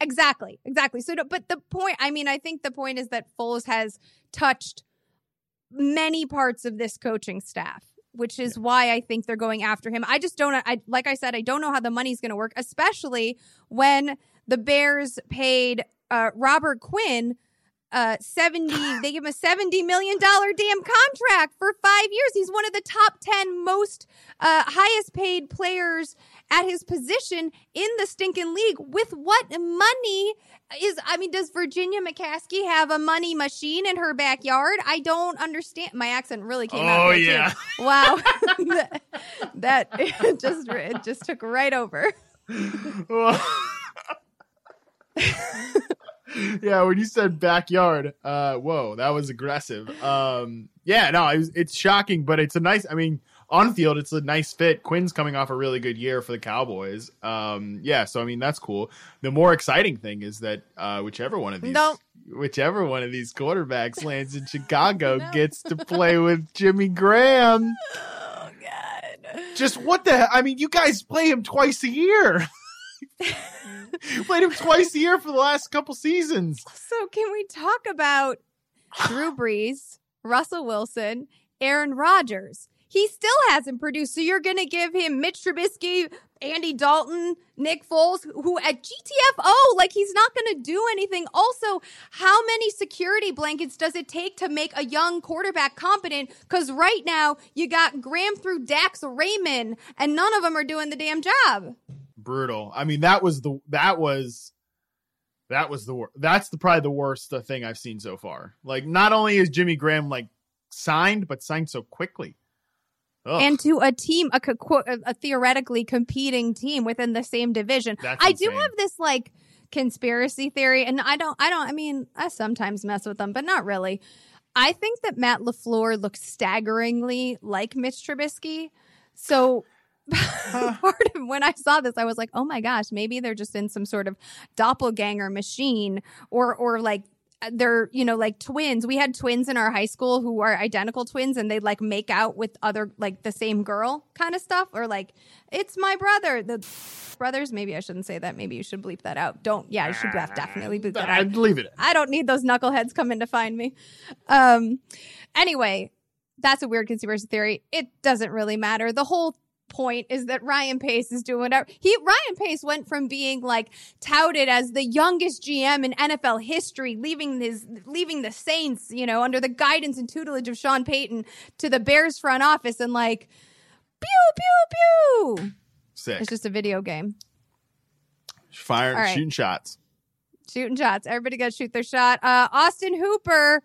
Exactly, exactly. So, but the point, I mean, I think the point is that Foles has touched many parts of this coaching staff, which is yeah. why I think they're going after him. I just don't, I like I said, I don't know how the money's going to work, especially when the Bears paid uh, Robert Quinn uh 70 they give him a 70 million dollar damn contract for 5 years he's one of the top 10 most uh highest paid players at his position in the stinking league with what money is I mean does Virginia McCaskey have a money machine in her backyard? I don't understand. My accent really came oh, out. Oh yeah. Too. Wow. that, that it just it just took right over. Yeah, when you said backyard, uh, whoa, that was aggressive. Um, yeah, no, it was, it's shocking, but it's a nice. I mean, on field, it's a nice fit. Quinn's coming off a really good year for the Cowboys. Um, yeah, so I mean that's cool. The more exciting thing is that uh, whichever one of these, no. whichever one of these quarterbacks lands in Chicago no. gets to play with Jimmy Graham. Oh God! Just what the? I mean, you guys play him twice a year. Played him twice a year for the last couple seasons. So can we talk about Drew Brees, Russell Wilson, Aaron Rodgers? He still hasn't produced. So you're going to give him Mitch Trubisky, Andy Dalton, Nick Foles, who at GTFO, like he's not going to do anything. Also, how many security blankets does it take to make a young quarterback competent? Because right now you got Graham through Dax Raymond, and none of them are doing the damn job. Brutal. I mean, that was the that was that was the. That's the probably the worst uh, thing I've seen so far. Like, not only is Jimmy Graham like signed, but signed so quickly. Ugh. and to a team, a, a, theoretically competing team within the same division. That's I insane. do have this like conspiracy theory, and I don't, I don't, I mean, I sometimes mess with them, but not really. I think that Matt LaFleur looks staggeringly like Mitch Trubisky. So part of when I saw this, I was like, oh my gosh, maybe they're just in some sort of doppelganger machine or, or like they're you know like twins. We had twins in our high school who are identical twins and they'd like make out with other like the same girl kind of stuff or like it's my brother. The brothers maybe i shouldn't say that. Maybe you should bleep that out. Don't yeah you should definitely bleep that out. I'd leave it. i don't need those knuckleheads coming to find me. Um anyway that's a weird conspiracy theory. It doesn't really matter. The whole point is that Ryan Pace is doing whatever. He Ryan Pace went from being like touted as the youngest GM in NFL history, leaving his leaving the Saints, you know, under the guidance and tutelage of Sean Payton to the Bears front office and like pew pew pew. Sick. It's just a video game. Firing, right. shooting shots. Shooting shots. Everybody got to shoot their shot. Uh, Austin Hooper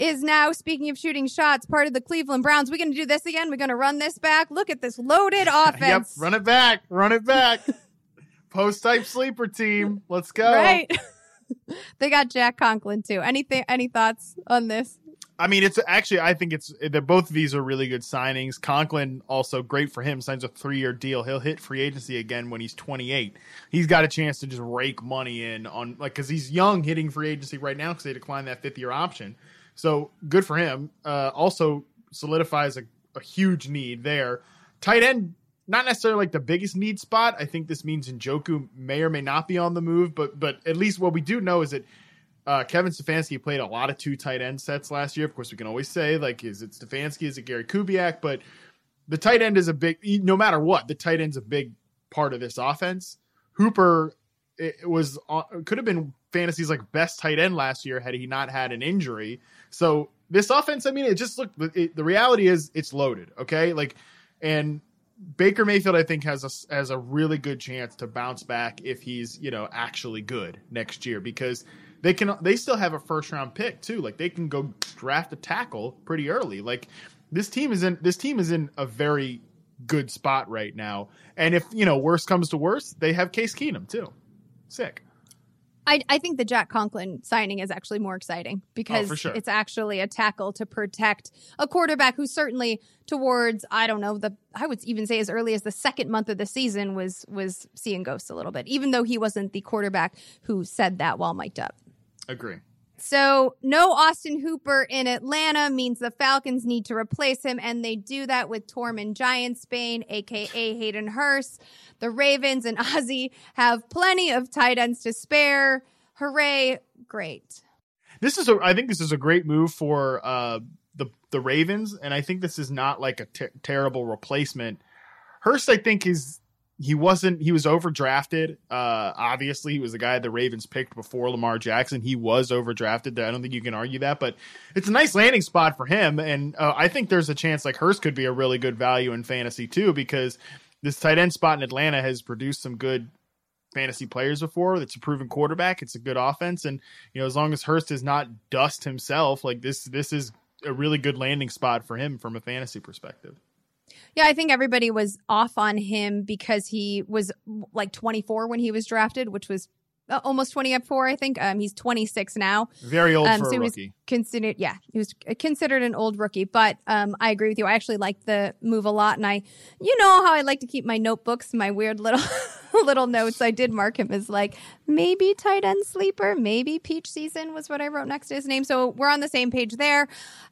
is now, speaking of shooting shots, part of the Cleveland Browns. We're going to do this again. We're going to run this back. Look at this loaded offense. Yep, run it back. Run it back. Post type sleeper team. Let's go. Right. they got Jack Conklin too. Anything? Any thoughts on this? I mean, it's actually, I think it's that both of these are really good signings. Conklin, also great for him, signs a three year deal. He'll hit free agency again when he's 28. He's got a chance to just rake money in on, like, because he's young hitting free agency right now because they declined that fifth year option. So good for him. Uh, also solidifies a, a huge need there. Tight end, not necessarily like the biggest need spot. I think this means Njoku may or may not be on the move, but but at least what we do know is that uh, Kevin Stefanski played a lot of two tight end sets last year. Of course, we can always say like, is it Stefanski? Is it Gary Kubiak? But the tight end is a big. No matter what, the tight end's a big part of this offense. Hooper it was uh, could have been fantasy's like best tight end last year had he not had an injury. So this offense, I mean, it just looked. It, the reality is it's loaded. Okay, like and Baker Mayfield, I think, has a has a really good chance to bounce back if he's you know actually good next year because they can they still have a first round pick too. Like they can go draft a tackle pretty early. Like this team is in this team is in a very good spot right now. And if you know worst comes to worst, they have Case Keenum too. Sick. I, I think the Jack Conklin signing is actually more exciting oh, because Oh, sure. it's actually a tackle to protect a quarterback who certainly towards I don't know the I would even say as early as the second month of the season was was seeing ghosts a little bit even though he wasn't the quarterback who said that while mic'd up. Agree. So no Austin Hooper in Atlanta means the Falcons need to replace him, and they do that with Tormund Giantsbane, aka Hayden Hurst. The Ravens and Ozzy have plenty of tight ends to spare. Hooray! Great. This is a I think this is a great move for uh the the Ravens and I think this is not like a ter- terrible replacement. Hurst I think is he wasn't he was overdrafted. Uh obviously he was the guy the Ravens picked before Lamar Jackson. He was overdrafted. I don't think you can argue that, but it's a nice landing spot for him and uh, I think there's a chance like Hurst could be a really good value in fantasy too because this tight end spot in Atlanta has produced some good fantasy players before. It's a proven quarterback. It's a good offense, and you know as long as Hurst is not dust himself, like this, this is a really good landing spot for him from a fantasy perspective. Yeah, I think everybody was off on him because he was like 24 when he was drafted, which was uh, almost 24, I think. Um, he's 26 now. Very old Um, for so a he was rookie. considered, yeah, he was considered an old rookie. But um, I agree with you. I actually like the move a lot, and I, you know, how I like to keep my notebooks, my weird little little notes. I did mark him as like maybe tight end sleeper, maybe peach season was what I wrote next to his name. So we're on the same page there.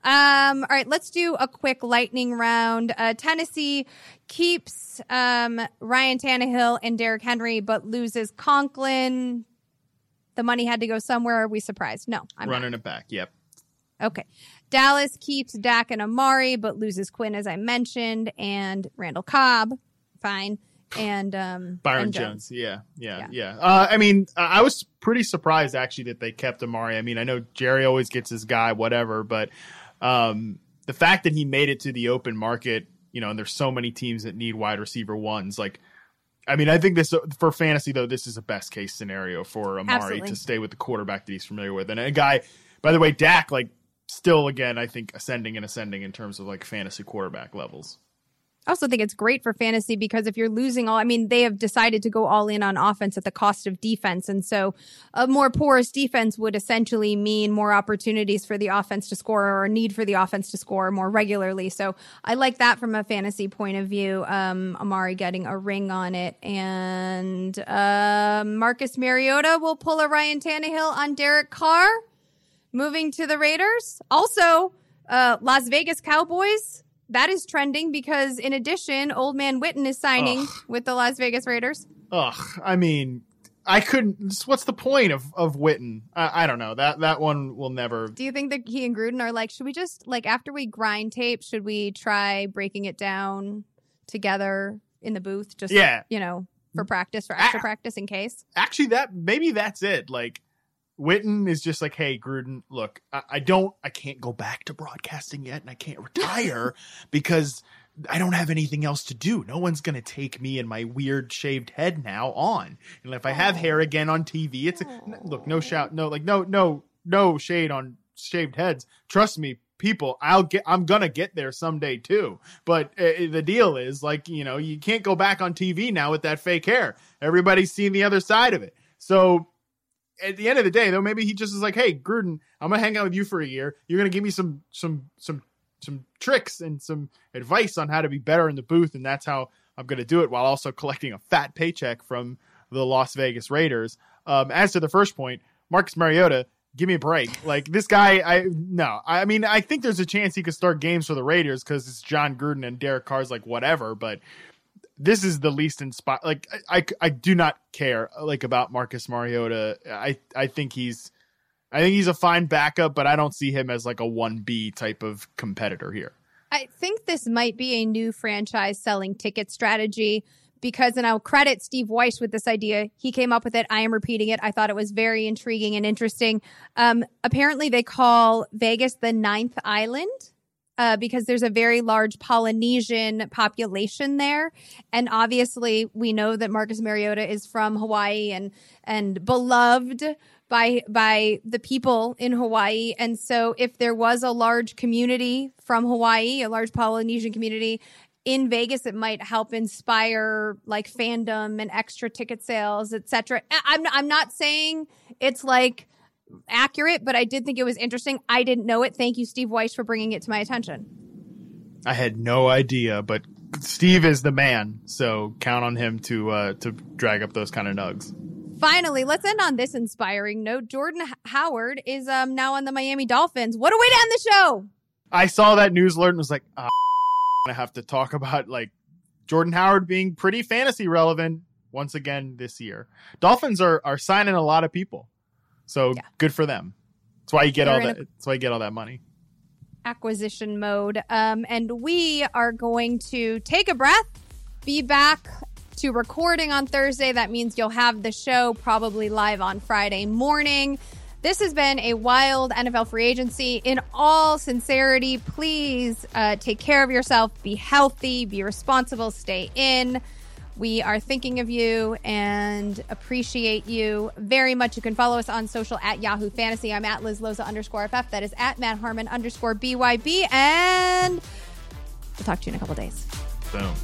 Um, all right, let's do a quick lightning round. Uh, Tennessee keeps um, Ryan Tannehill and Derrick Henry, but loses Conklin. The money had to go somewhere. Are we surprised? No, I'm not. running it back. Yep. Okay. Dallas keeps Dak and Amari, but loses Quinn, as I mentioned, and Randall Cobb. Fine. And um Byron and Jones. Yeah, yeah, Yeah. yeah. Uh, I mean, I I was pretty surprised actually that they kept Amari. I mean, I know Jerry always gets his guy, whatever, but um, the fact that he made it to the open market, you know, and there's so many teams that need wide receiver ones, like. I mean, I think this for fantasy though. This is a best case scenario for Amari Absolutely. to stay with the quarterback that he's familiar with, and a guy. By the way, Dak, like, still again, I think ascending and ascending in terms of like fantasy quarterback levels. I also think it's great for fantasy because if you're losing all, I mean, they have decided to go all in on offense at the cost of defense. And so a more porous defense would essentially mean more opportunities for the offense to score or a need for the offense to score more regularly. So I like that from a fantasy point of view. Um, Amari getting a ring on it. And uh, Marcus Mariota will pull a Ryan Tannehill on Derek Carr. moving to the Raiders. Also, uh, Las Vegas Cowboys. That is trending because, in addition, Old Man Witten is signing Ugh. with the Las Vegas Raiders. Ugh, I mean, I couldn't. What's the point of of Witten? I, I don't know. That that one will never. Do you think that he and Gruden are like, should we just like after we grind tape, should we try breaking it down together in the booth? Just Yeah. you know, for practice, for extra practice in case. Actually, that maybe that's it. Like. Witten is just like, hey, Gruden, look, I, I don't, I can't go back to broadcasting yet, and I can't retire because I don't have anything else to do. No one's gonna take me and my weird shaved head now on. And if I have hair again on TV, it's a, look, no shout, no, like, no, no, no shade on shaved heads. Trust me, people, I'll get, I'm gonna get there someday too. But uh, the deal is, like, you know, you can't go back on TV now with that fake hair. Everybody's seen the other side of it. So at the end of the day, though, maybe he just is like, "Hey, Gruden, I'm gonna hang out with you for a year. You're gonna give me some some some some tricks and some advice on how to be better in the booth, and that's how I'm gonna do it, while also collecting a fat paycheck from the Las Vegas Raiders." Um, as to the first point, Marcus Mariota, give me a break. Like this guy, I no, I mean, I think there's a chance he could start games for the Raiders because it's Jon Gruden and Derek Carr's like whatever, but this is the least inspired. Like I, I, I do not care like about Marcus Mariota. I, I think he's, I think he's a fine backup, but I don't see him as like a one B type of competitor here. I think this might be a new franchise selling ticket strategy because, and I'll credit Steve Weiss with this idea. He came up with it. I am repeating it. I thought it was very intriguing and interesting. Um, apparently, they call Vegas the ninth island. Uh, because there's a very large Polynesian population there, and obviously we know that Marcus Mariota is from Hawaii and and beloved by by the people in Hawaii. And so if there was a large community from Hawaii, a large Polynesian community in Vegas, it might help inspire like fandom and extra ticket sales, etc. I'm I'm not saying it's like accurate, but I did think it was interesting. I didn't know it. Thank you, Steve Weiss, for bringing it to my attention. I had no idea, but Steve is the man, so count on him to uh, to drag up those kind of nugs. Finally, let's end on this inspiring note. Jordan H- Howard is um, now on the Miami Dolphins. What a way to end the show! I saw that news alert and was like, oh, I have to talk about like Jordan Howard being pretty fantasy relevant once again this year. Dolphins are are signing a lot of people, so Yeah. good for them. That's why you get They're all that. a- that's why you get all that money. acquisition mode. Um, and we are going to take a breath, be back to recording on Thursday. That means you'll have the show probably live on Friday morning. This has been a wild NFL free agency. In all sincerity, please uh, take care of yourself, be healthy, be responsible, stay in. We are thinking of you and appreciate you very much. You can follow us on social at Yahoo Fantasy. I'm at Liz Loza underscore FF. That is at Matt Harmon underscore BYB. And we'll talk to you in a couple days. Boom.